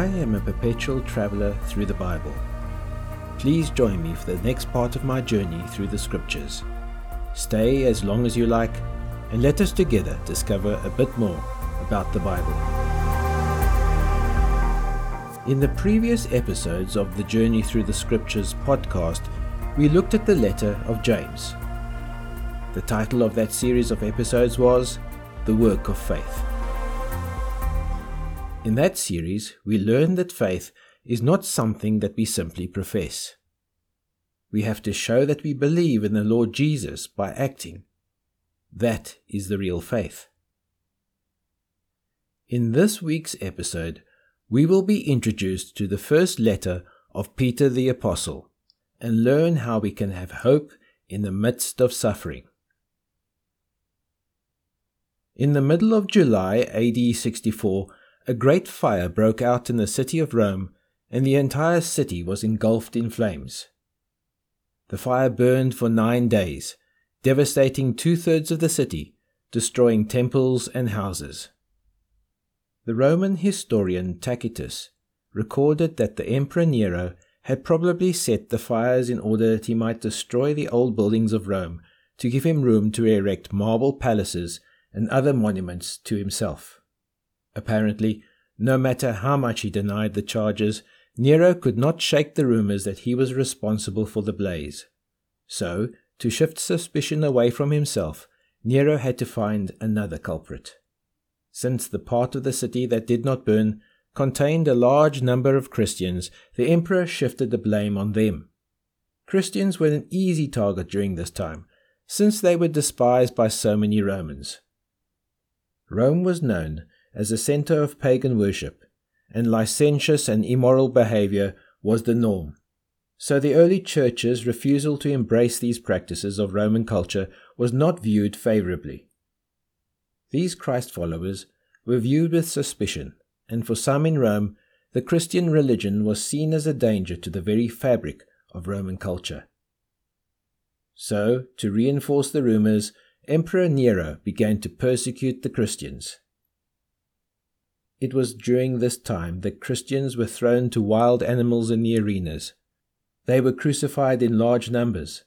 I am a perpetual traveler through the Bible. Please join me for the next part of my journey through the Scriptures. Stay as long as you like, and let us together discover a bit more about the Bible. In the previous episodes of the Journey Through the Scriptures podcast, we looked at the letter of James. The title of that series of episodes was The Work of Faith. In that series, we learned that faith is not something that we simply profess. We have to show that we believe in the Lord Jesus by acting. That is the real faith. In this week's episode, we will be introduced to the first letter of Peter the Apostle and learn how we can have hope in the midst of suffering. In the middle of July AD 64, a great fire broke out in the city of Rome, and the entire city was engulfed in flames. The fire burned for nine days, devastating two thirds of the city, destroying temples and houses. The Roman historian Tacitus recorded that the Emperor Nero had probably set the fires in order that he might destroy the old buildings of Rome to give him room to erect marble palaces and other monuments to himself. Apparently, no matter how much he denied the charges, Nero could not shake the rumors that he was responsible for the blaze. So, to shift suspicion away from himself, Nero had to find another culprit. Since the part of the city that did not burn contained a large number of Christians, the emperor shifted the blame on them. Christians were an easy target during this time, since they were despised by so many Romans. Rome was known as a center of pagan worship, and licentious and immoral behavior was the norm. So the early church's refusal to embrace these practices of Roman culture was not viewed favorably. These Christ followers were viewed with suspicion, and for some in Rome, the Christian religion was seen as a danger to the very fabric of Roman culture. So, to reinforce the rumors, Emperor Nero began to persecute the Christians. It was during this time that Christians were thrown to wild animals in the arenas. They were crucified in large numbers.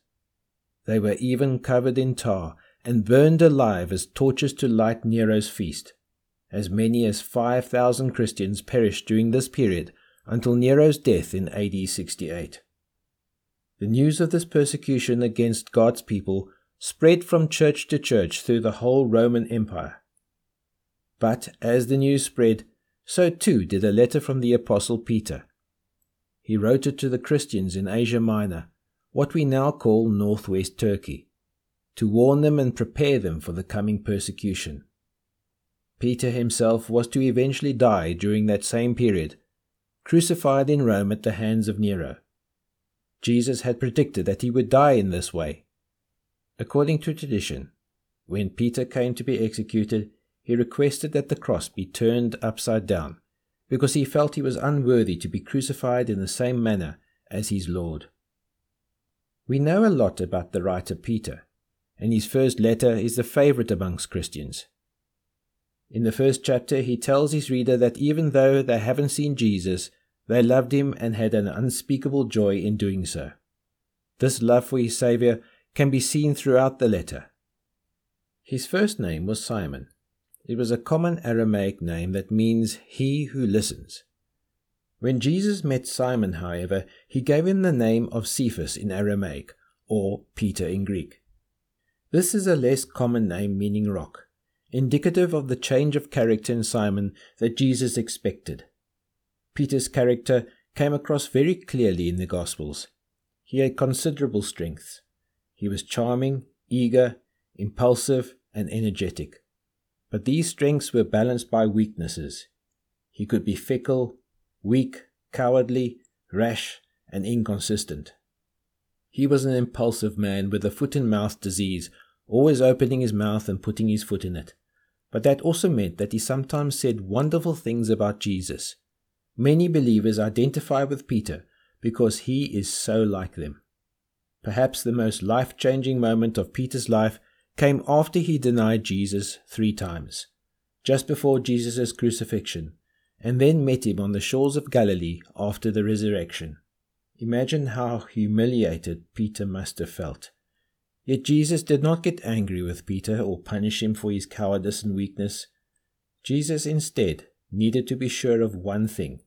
They were even covered in tar and burned alive as torches to light Nero's feast. As many as 5,000 Christians perished during this period until Nero's death in AD 68. The news of this persecution against God's people spread from church to church through the whole Roman Empire. But as the news spread, so too did a letter from the Apostle Peter. He wrote it to the Christians in Asia Minor, what we now call northwest Turkey, to warn them and prepare them for the coming persecution. Peter himself was to eventually die during that same period, crucified in Rome at the hands of Nero. Jesus had predicted that he would die in this way. According to tradition, when Peter came to be executed, he requested that the cross be turned upside down, because he felt he was unworthy to be crucified in the same manner as his Lord. We know a lot about the writer Peter, and his first letter is the favorite amongst Christians. In the first chapter, he tells his reader that even though they haven't seen Jesus, they loved him and had an unspeakable joy in doing so. This love for his Saviour can be seen throughout the letter. His first name was Simon, it was a common Aramaic name that means he who listens. When Jesus met Simon, however, he gave him the name of Cephas in Aramaic, or Peter in Greek. This is a less common name meaning rock, indicative of the change of character in Simon that Jesus expected. Peter's character came across very clearly in the Gospels. He had considerable strengths. He was charming, eager, impulsive, and energetic. But these strengths were balanced by weaknesses. He could be fickle, weak, cowardly, rash, and inconsistent. He was an impulsive man with a foot and mouth disease, always opening his mouth and putting his foot in it. But that also meant that he sometimes said wonderful things about Jesus. Many believers identify with Peter because he is so like them. Perhaps the most life changing moment of Peter's life came after he denied Jesus three times, just before Jesus' crucifixion, and then met him on the shores of Galilee after the resurrection. Imagine how humiliated Peter must have felt. Yet Jesus did not get angry with Peter or punish him for his cowardice and weakness. Jesus instead needed to be sure of one thing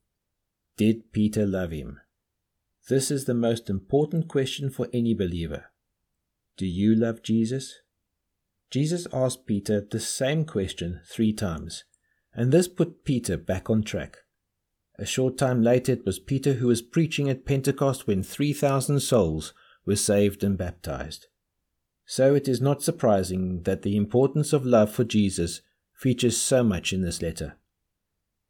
Did Peter love him? This is the most important question for any believer. Do you love Jesus? Jesus asked Peter the same question three times, and this put Peter back on track. A short time later, it was Peter who was preaching at Pentecost when 3,000 souls were saved and baptized. So it is not surprising that the importance of love for Jesus features so much in this letter.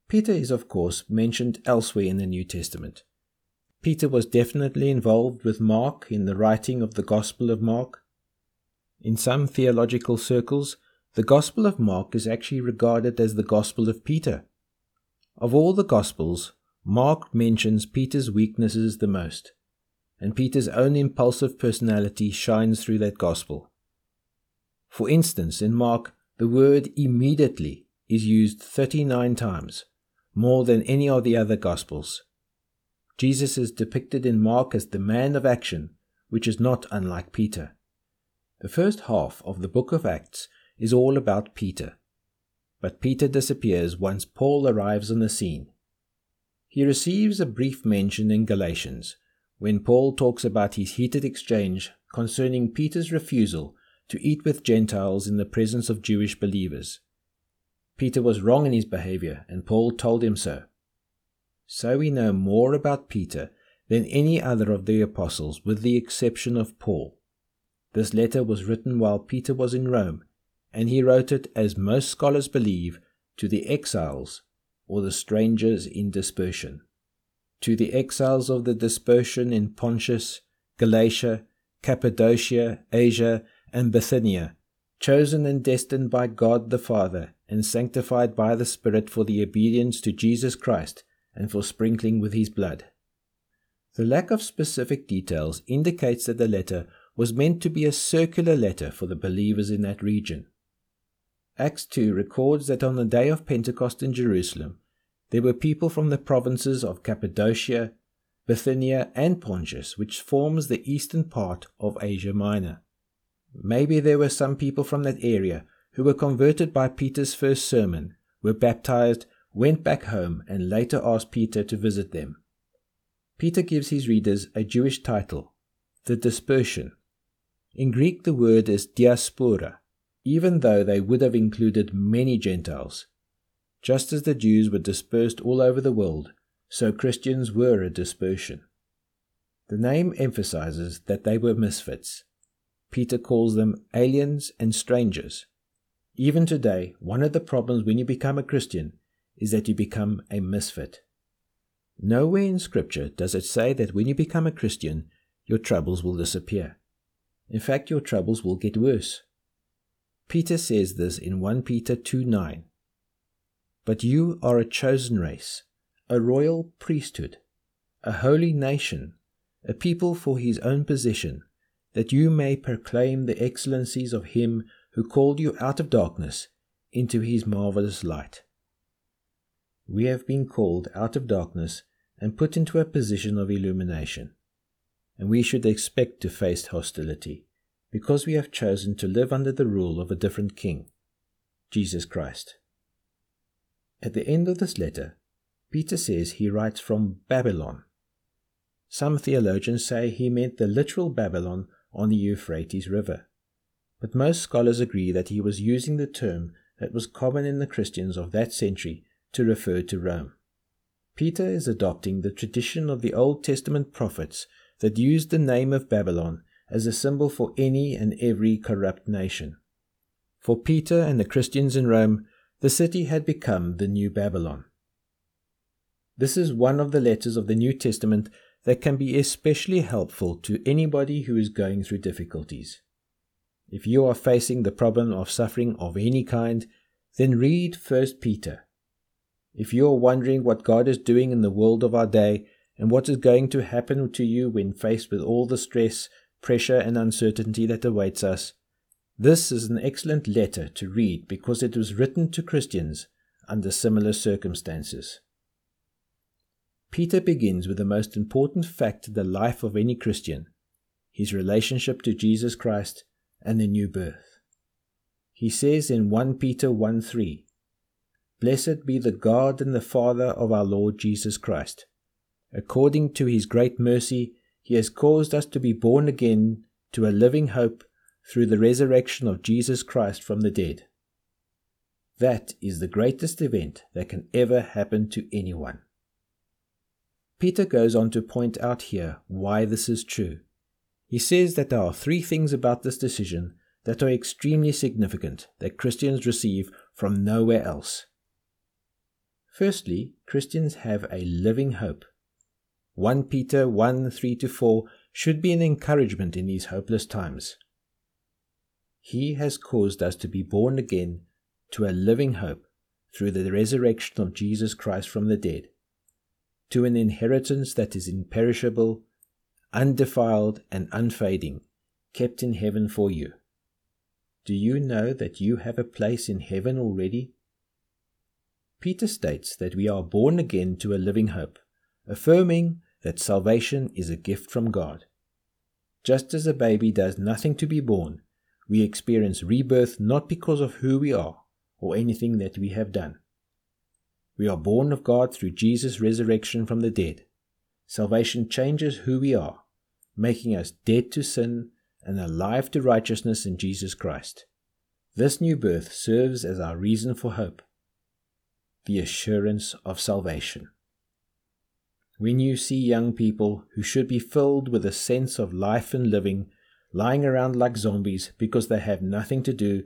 Peter is, of course, mentioned elsewhere in the New Testament. Peter was definitely involved with Mark in the writing of the Gospel of Mark. In some theological circles, the Gospel of Mark is actually regarded as the Gospel of Peter. Of all the Gospels, Mark mentions Peter's weaknesses the most, and Peter's own impulsive personality shines through that Gospel. For instance, in Mark, the word immediately is used 39 times, more than any of the other Gospels. Jesus is depicted in Mark as the man of action, which is not unlike Peter. The first half of the book of Acts is all about Peter but Peter disappears once Paul arrives on the scene. He receives a brief mention in Galatians when Paul talks about his heated exchange concerning Peter's refusal to eat with Gentiles in the presence of Jewish believers. Peter was wrong in his behavior, and Paul told him so. So we know more about Peter than any other of the apostles, with the exception of Paul. This letter was written while Peter was in Rome, and he wrote it, as most scholars believe, to the exiles or the strangers in dispersion. To the exiles of the dispersion in Pontus, Galatia, Cappadocia, Asia, and Bithynia, chosen and destined by God the Father, and sanctified by the Spirit for the obedience to Jesus Christ and for sprinkling with his blood. The lack of specific details indicates that the letter was meant to be a circular letter for the believers in that region. Acts 2 records that on the day of Pentecost in Jerusalem, there were people from the provinces of Cappadocia, Bithynia, and Pontus, which forms the eastern part of Asia Minor. Maybe there were some people from that area who were converted by Peter's first sermon, were baptized, went back home, and later asked Peter to visit them. Peter gives his readers a Jewish title, the dispersion. In Greek, the word is diaspora, even though they would have included many Gentiles. Just as the Jews were dispersed all over the world, so Christians were a dispersion. The name emphasizes that they were misfits. Peter calls them aliens and strangers. Even today, one of the problems when you become a Christian is that you become a misfit. Nowhere in Scripture does it say that when you become a Christian, your troubles will disappear. In fact, your troubles will get worse. Peter says this in 1 Peter 2 9. But you are a chosen race, a royal priesthood, a holy nation, a people for his own possession, that you may proclaim the excellencies of him who called you out of darkness into his marvelous light. We have been called out of darkness and put into a position of illumination, and we should expect to face hostility because we have chosen to live under the rule of a different king, Jesus Christ. At the end of this letter, Peter says he writes from Babylon. Some theologians say he meant the literal Babylon on the Euphrates River, but most scholars agree that he was using the term that was common in the Christians of that century to refer to Rome. Peter is adopting the tradition of the Old Testament prophets that used the name of Babylon as a symbol for any and every corrupt nation. For Peter and the Christians in Rome, the city had become the New Babylon. This is one of the letters of the New Testament that can be especially helpful to anybody who is going through difficulties. If you are facing the problem of suffering of any kind, then read 1 Peter. If you are wondering what God is doing in the world of our day and what is going to happen to you when faced with all the stress pressure, and uncertainty that awaits us. This is an excellent letter to read because it was written to Christians under similar circumstances. Peter begins with the most important fact in the life of any Christian his relationship to Jesus Christ and the new birth. He says in 1 Peter 1 3, Blessed be the God and the Father of our Lord Jesus Christ. According to his great mercy, he has caused us to be born again to a living hope through the resurrection of Jesus Christ from the dead. That is the greatest event that can ever happen to anyone. Peter goes on to point out here why this is true. He says that there are three things about this decision that are extremely significant that Christians receive from nowhere else. Firstly, Christians have a living hope. 1 Peter 1 3 4 should be an encouragement in these hopeless times. He has caused us to be born again to a living hope through the resurrection of Jesus Christ from the dead, to an inheritance that is imperishable undefiled and unfading, kept in heaven for you. Do you know that you have a place in heaven already? Peter states that we are born again to a living hope, affirming that salvation is a gift from God. Just as a baby does nothing to be born, we experience rebirth not because of who we are or anything that we have done. We are born of God through Jesus' resurrection from the dead. Salvation changes who we are making us dead to sin and alive to righteousness in Jesus Christ. This new birth serves as our reason for hope, the assurance of salvation. When you see young people who should be filled with a sense of life and living lying around like zombies because they have nothing to do,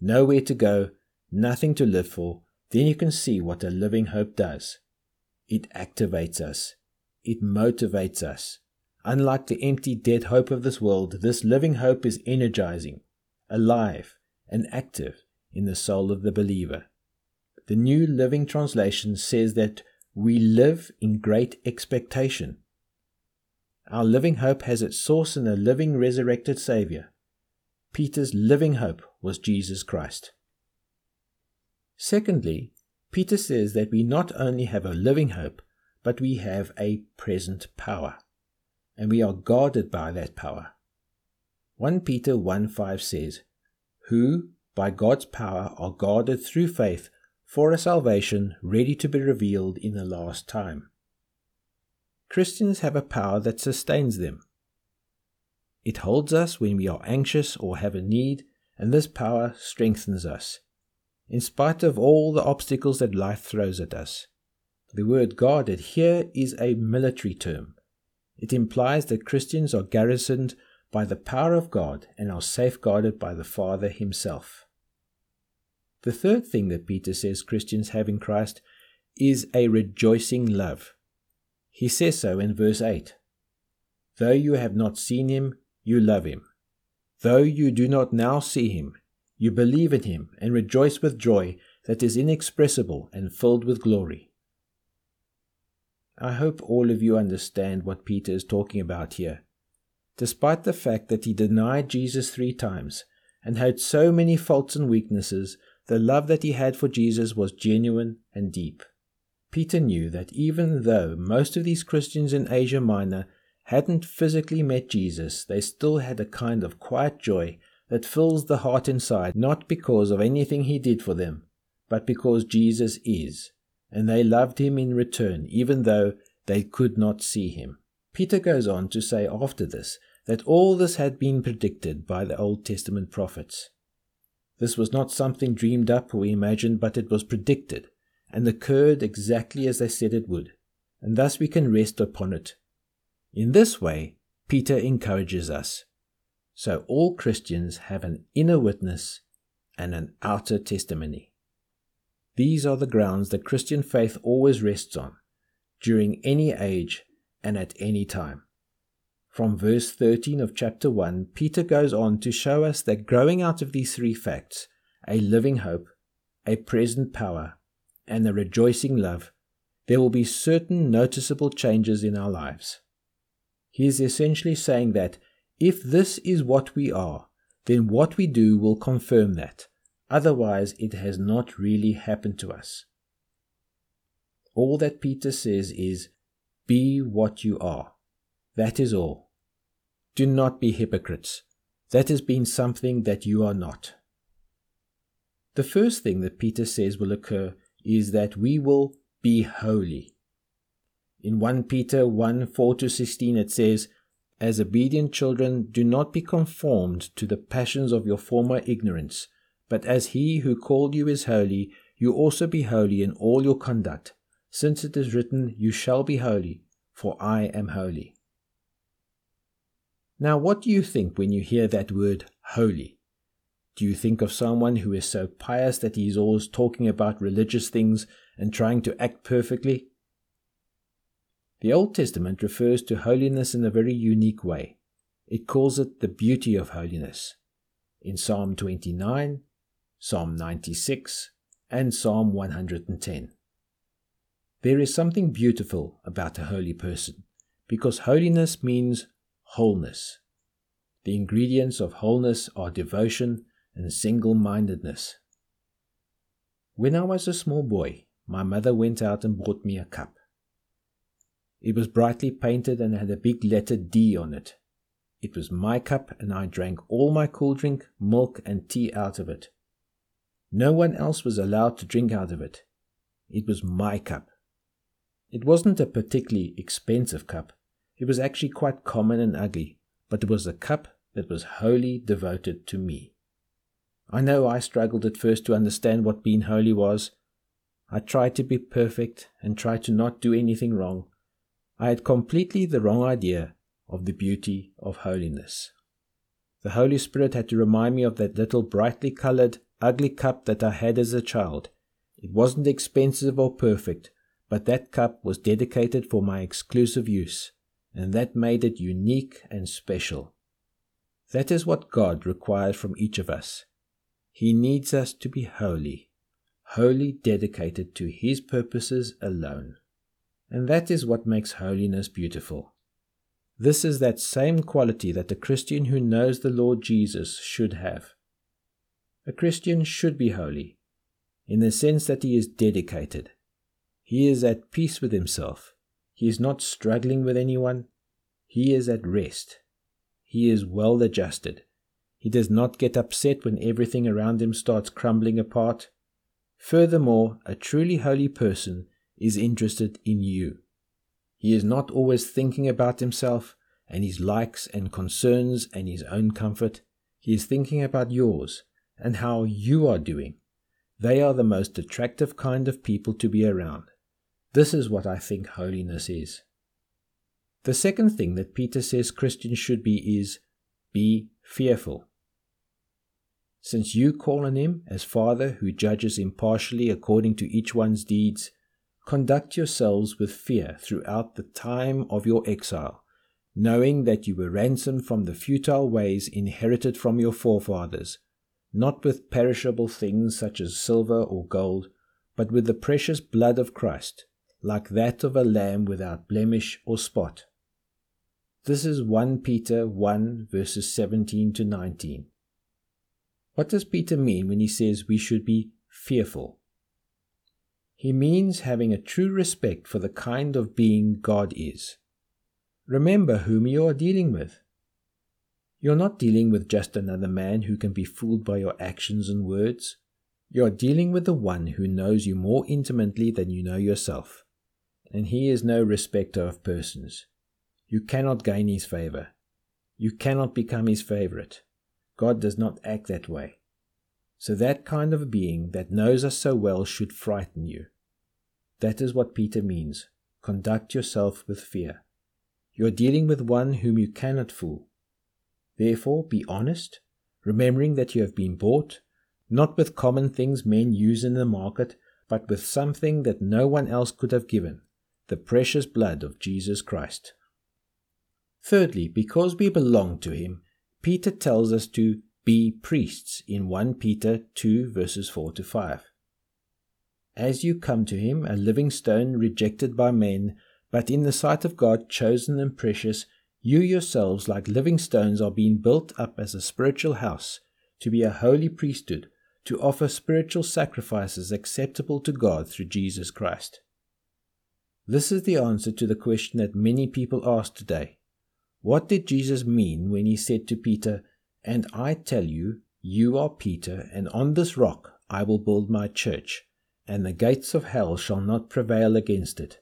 nowhere to go, nothing to live for, then you can see what a living hope does. It activates us, it motivates us, Unlike the empty, dead hope of this world, this living hope is energizing, alive, and active in the soul of the believer. The New Living Translation says that we live in great expectation. Our living hope has its source in the living resurrected Saviour. Peter's living hope was Jesus Christ. Secondly, Peter says that we not only have a living hope, but we have a present power and we are guarded by that power. 1 Peter 1 5 says, Who, by God's power, are guarded through faith for a salvation ready to be revealed in the last time. Christians have a power that sustains them. It holds us when we are anxious or have a need, and this power strengthens us, in spite of all the obstacles that life throws at us. The word guarded here is a military term it implies that Christians are garrisoned by the power of God and are safeguarded by the Father Himself. The third thing that Peter says Christians have in Christ is a rejoicing love. He says so in verse 8 Though you have not seen Him, you love Him. Though you do not now see Him, you believe in Him and rejoice with joy that is inexpressible and filled with glory I hope all of you understand what Peter is talking about here. Despite the fact that he denied Jesus three times and had so many faults and weaknesses, the love that he had for Jesus was genuine and deep. Peter knew that even though most of these Christians in Asia Minor hadn't physically met Jesus, they still had a kind of quiet joy that fills the heart inside, not because of anything he did for them, but because Jesus is and they loved him in return, even though they could not see him. Peter goes on to say after this that all this had been predicted by the Old Testament prophets. This was not something dreamed up or imagined, but it was predicted and occurred exactly as they said it would, and thus we can rest upon it. In this way, Peter encourages us. So all Christians have an inner witness and an outer testimony. These are the grounds that Christian faith always rests on, during any age and at any time. From verse 13 of chapter 1, Peter goes on to show us that growing out of these three facts, a living hope, a present power, and a rejoicing love, there will be certain noticeable changes in our lives. He is essentially saying that if this is what we are, then what we do will confirm that. Otherwise, it has not really happened to us. All that Peter says is, Be what you are. That is all. Do not be hypocrites. That has been something that you are not. The first thing that Peter says will occur is that we will be holy. In 1 Peter 1 4 to 16, it says, As obedient children, do not be conformed to the passions of your former ignorance, but as he who called you is holy, you also be holy in all your conduct, since it is written, You shall be holy, for I am holy. Now, what do you think when you hear that word holy? Do you think of someone who is so pious that he is always talking about religious things and trying to act perfectly? The Old Testament refers to holiness in a very unique way. It calls it the beauty of holiness. In Psalm 29, Psalm 96, and Psalm 110. There is something beautiful about a holy person because holiness means wholeness. The ingredients of wholeness are devotion and single mindedness. When I was a small boy, my mother went out and bought me a cup. It was brightly painted and had a big letter D on it. It was my cup, and I drank all my cool drink, milk, and tea out of it. No one else was allowed to drink out of it. It was my cup. It wasn't a particularly expensive cup. It was actually quite common and ugly, but it was a cup that was wholly devoted to me. I know I struggled at first to understand what being holy was. I tried to be perfect and tried to not do anything wrong. I had completely the wrong idea of the beauty of holiness. The Holy Spirit had to remind me of that little brightly colored, ugly cup that I had as a child. It wasn't expensive or perfect, but that cup was dedicated for my exclusive use, and that made it unique and special. That is what God requires from each of us. He needs us to be holy, wholly dedicated to His purposes alone. And that is what makes holiness beautiful. This is that same quality that a Christian who knows the Lord Jesus should have. A Christian should be holy, in the sense that he is dedicated. He is at peace with himself. He is not struggling with anyone. He is at rest. He is well adjusted. He does not get upset when everything around him starts crumbling apart. Furthermore, a truly holy person is interested in you. He is not always thinking about himself and his likes and concerns and his own comfort. He is thinking about yours and how you are doing. They are the most attractive kind of people to be around. This is what I think holiness is. The second thing that Peter says Christians should be is be fearful. Since you call on him as Father who judges impartially according to each one's deeds, Conduct yourselves with fear throughout the time of your exile, knowing that you were ransomed from the futile ways inherited from your forefathers, not with perishable things such as silver or gold, but with the precious blood of Christ, like that of a lamb without blemish or spot. This is 1 Peter 1 verses 17 to 19. What does Peter mean when he says we should be fearful? He means having a true respect for the kind of being God is. Remember whom you are dealing with. You're not dealing with just another man who can be fooled by your actions and words. You are dealing with the one who knows you more intimately than you know yourself. And he is no respecter of persons. You cannot gain his favor. You cannot become his favorite. God does not act that way. So that kind of being that knows us so well should frighten you. That is what Peter means. Conduct yourself with fear. You are dealing with one whom you cannot fool. Therefore, be honest, remembering that you have been bought, not with common things men use in the market, but with something that no one else could have given the precious blood of Jesus Christ. Thirdly, because we belong to him, Peter tells us to be priests in 1 Peter 2 verses 4 to 5. As you come to him, a living stone rejected by men, but in the sight of God chosen and precious, you yourselves, like living stones, are being built up as a spiritual house, to be a holy priesthood, to offer spiritual sacrifices acceptable to God through Jesus Christ. This is the answer to the question that many people ask today. What did Jesus mean when he said to Peter, And I tell you, you are Peter, and on this rock I will build my church, and the gates of hell shall not prevail against it?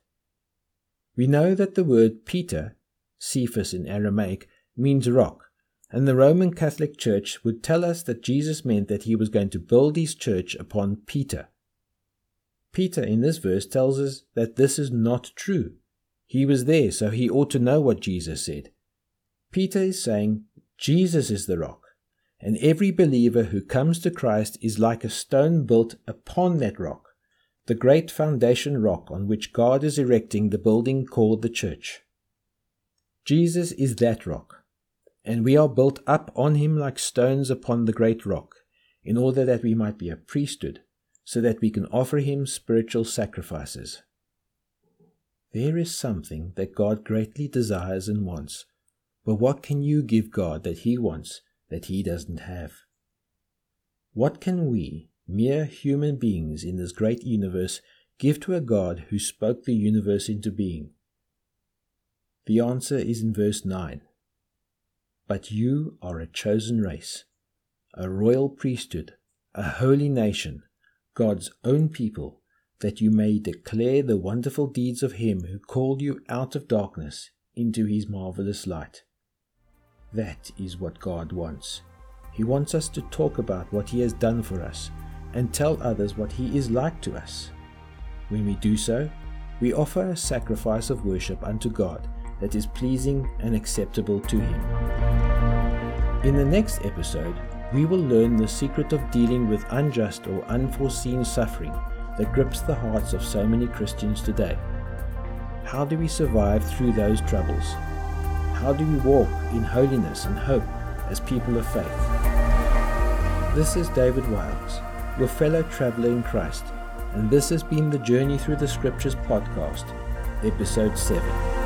We know that the word Peter, Cephas in Aramaic, means rock, and the Roman Catholic Church would tell us that Jesus meant that he was going to build his church upon Peter. Peter in this verse tells us that this is not true. He was there, so he ought to know what Jesus said. Peter is saying Jesus is the rock, and every believer who comes to Christ is like a stone built upon that rock the great foundation rock on which God is erecting the building called the church. Jesus is that rock, and we are built up on him like stones upon the great rock, in order that we might be a priesthood, so that we can offer him spiritual sacrifices. There is something that God greatly desires and wants, but what can you give God that he wants that he doesn't have? What can we, mere human beings in this great universe give to a God who spoke the universe into being? The answer is in verse 9. But you are a chosen race, a royal priesthood, a holy nation, God's own people, that you may declare the wonderful deeds of Him who called you out of darkness into His marvelous light. That is what God wants. He wants us to talk about what He has done for us and tell others what He is like to us. When we do so, we offer a sacrifice of worship unto God that is pleasing and acceptable to Him. In the next episode, we will learn the secret of dealing with unjust or unforeseen suffering that grips the hearts of so many Christians today. How do we survive through those troubles? How do we walk in holiness and hope as people of faith? This is David Wiles your fellow traveler in Christ, and this has been the Journey Through the Scriptures podcast, episode 7.